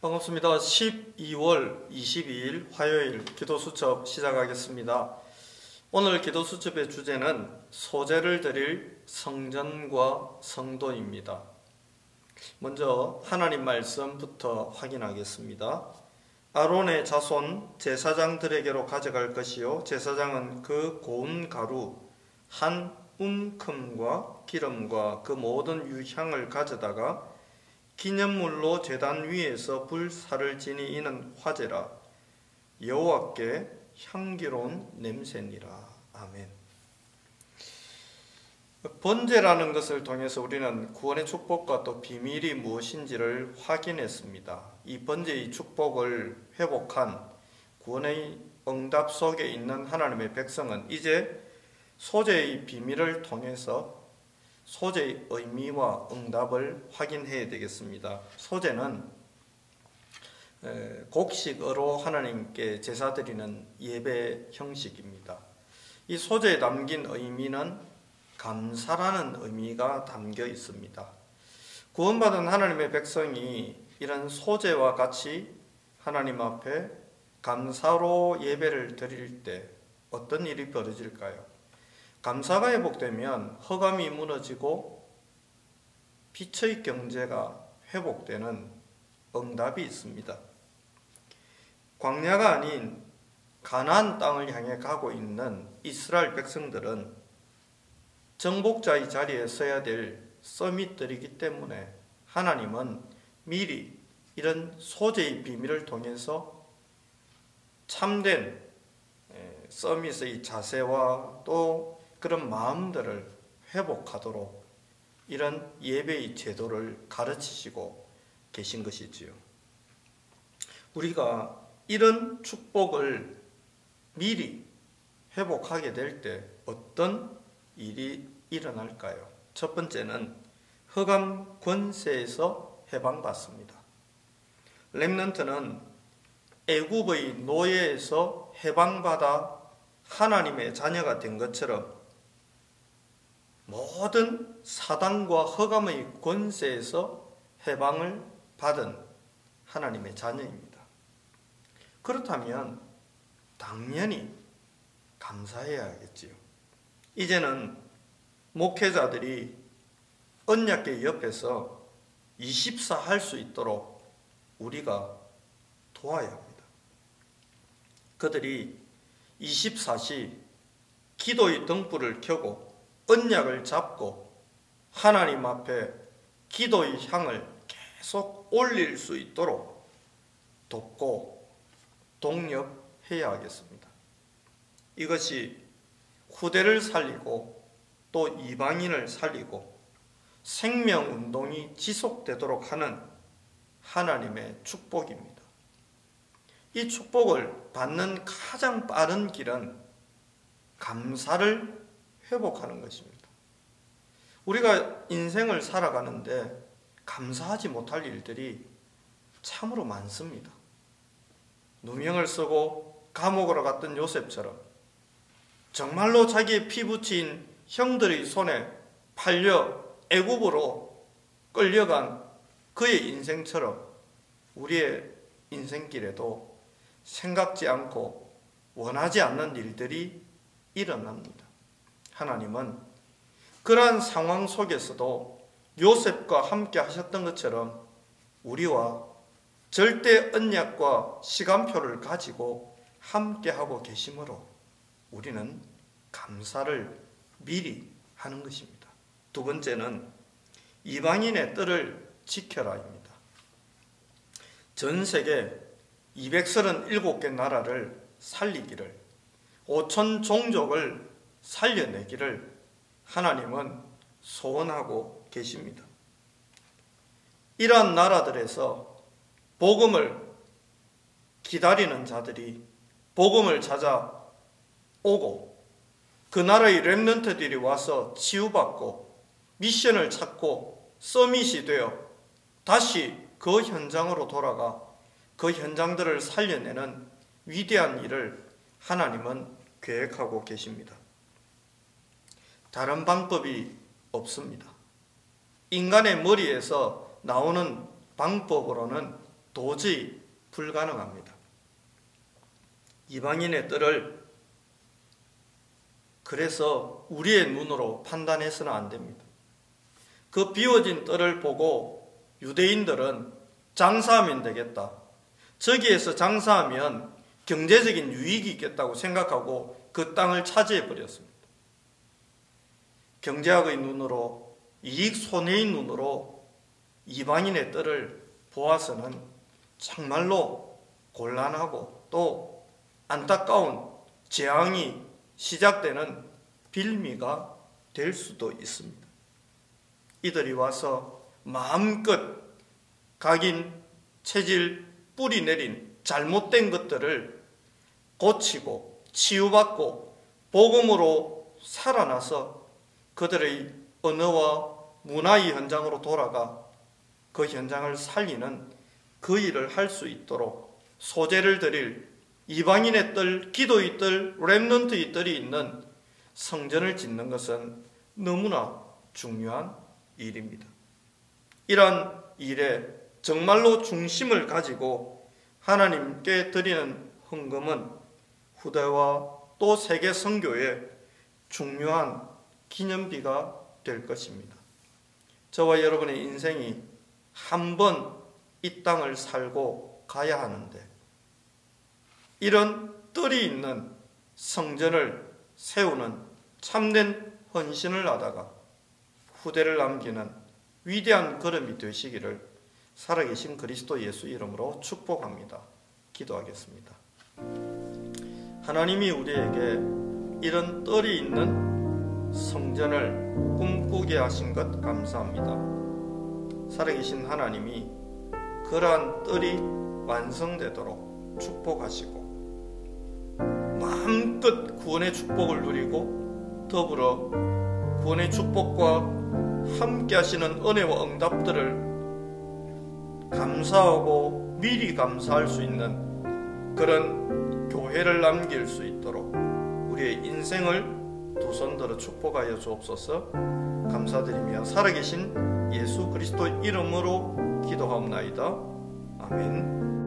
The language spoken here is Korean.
반갑습니다. 12월 22일 화요일 기도수첩 시작하겠습니다. 오늘 기도수첩의 주제는 소재를 드릴 성전과 성도입니다. 먼저 하나님 말씀부터 확인하겠습니다. 아론의 자손 제사장들에게로 가져갈 것이요 제사장은 그 고운 가루 한 움큼과 기름과 그 모든 유향을 가져다가 기념물로 제단 위에서 불사를 지니 이는 화제라 여호와께 향기로운 냄새니라 아멘. 번제라는 것을 통해서 우리는 구원의 축복과 또 비밀이 무엇인지를 확인했습니다. 이 번제의 축복을 회복한 구원의 응답 속에 있는 하나님의 백성은 이제 소재의 비밀을 통해서 소재의 의미와 응답을 확인해야 되겠습니다. 소재는 곡식으로 하나님께 제사 드리는 예배 형식입니다. 이 소재에 담긴 의미는 감사라는 의미가 담겨 있습니다. 구원받은 하나님의 백성이 이런 소재와 같이 하나님 앞에 감사로 예배를 드릴 때 어떤 일이 벌어질까요? 감사가 회복되면 허감이 무너지고 빛의 경제가 회복되는 응답이 있습니다. 광야가 아닌 가나안 땅을 향해 가고 있는 이스라엘 백성들은 정복자의 자리에 서야 될 서밋들이기 때문에 하나님은 미리 이런 소재의 비밀을 통해서 참된 서밋의 자세와 또 그런 마음들을 회복하도록 이런 예배의 제도를 가르치시고 계신 것이지요. 우리가 이런 축복을 미리 회복하게 될 때 어떤 일이 일어날까요? 첫 번째는 허감 권세에서 해방받습니다. 렘넌트는 애굽의 노예에서 해방받아 하나님의 자녀가 된 것처럼 모든 사단과 허감의 권세에서 해방을 받은 하나님의 자녀입니다. 그렇다면 당연히 감사해야겠지요. 이제는 목회자들이 언약계 옆에서 24 할 수 있도록 우리가 도와야 합니다. 그들이 24시 기도의 등불을 켜고 언약을 잡고 하나님 앞에 기도의 향을 계속 올릴 수 있도록 돕고 독력해야 하겠습니다. 이것이 후대를 살리고 또 이방인을 살리고 생명운동이 지속되도록 하는 하나님의 축복입니다. 이 축복을 받는 가장 빠른 길은 감사를 회복하는 것입니다. 우리가 인생을 살아가는데 감사하지 못할 일들이 참으로 많습니다. 누명을 쓰고 감옥으로 갔던 요셉처럼 정말로 자기의 피 붙인 형들의 손에 팔려 애굽으로 끌려간 그의 인생처럼 우리의 인생길에도 생각지 않고 원하지 않는 일들이 일어납니다. 하나님은 그러한 상황 속에서도 요셉과 함께 하셨던 것처럼 우리와 절대 언약과 시간표를 가지고 함께 하고 계심으로 우리는 감사를 미리 하는 것입니다. 두 번째는 이방인의 뜰을 지켜라입니다. 전 세계 237개 나라를 살리기를 5천 종족을 살려내기를 하나님은 소원하고 계십니다. 이러한 나라들에서 복음을 기다리는 자들이 복음을 찾아 오고 그 나라의 랩런트들이 와서 치유받고 미션을 찾고 서밋이 되어 다시 그 현장으로 돌아가 그 현장들을 살려내는 위대한 일을 하나님은 계획하고 계십니다. 다른 방법이 없습니다. 인간의 머리에서 나오는 방법으로는 도저히 불가능합니다. 이방인의 뜰을 그래서 우리의 눈으로 판단해서는 안 됩니다. 그 비워진 뜰을 보고 유대인들은 장사하면 되겠다. 저기에서 장사하면 경제적인 유익이 있겠다고 생각하고 그 땅을 차지해 버렸습니다. 경제학의 눈으로 이익 손해의 눈으로 이방인의 뜰을 보아서는 정말로 곤란하고 또 안타까운 재앙이 시작되는 빌미가 될 수도 있습니다. 이들이 와서 마음껏 각인, 체질, 뿌리 내린 잘못된 것들을 고치고 치유받고 복음으로 살아나서 그들의 언어와 문화의 현장으로 돌아가 그 현장을 살리는 그 일을 할 수 있도록 소재를 드릴 이방인의 뜰, 기도의 뜰, 랩런트의 뜰이 있는 성전을 짓는 것은 너무나 중요한 일입니다. 이러한 일에 정말로 중심을 가지고 하나님께 드리는 헌금은 후대와 또 세계 선교의 중요한 기념비가 될 것입니다. 저와 여러분의 인생이 한 번 이 땅을 살고 가야 하는데 이런 뜰이 있는 성전을 세우는 참된 헌신을 하다가 후대를 남기는 위대한 걸음이 되시기를 살아계신 그리스도 예수 이름으로 축복합니다. 기도하겠습니다. 하나님이 우리에게 이런 뜰이 있는 성전을 꿈꾸게 하신 것 감사합니다. 살아계신 하나님이 그러한 뜰이 완성되도록 축복하시고 마음껏 구원의 축복을 누리고 더불어 구원의 축복과 함께 하시는 은혜와 응답들을 감사하고 미리 감사할 수 있는 그런 교회를 남길 수 있도록 우리의 인생을 두 손들어 축복하여 주옵소서 감사드리며 살아계신 예수 그리스도 이름으로 기도하옵나이다. 아멘.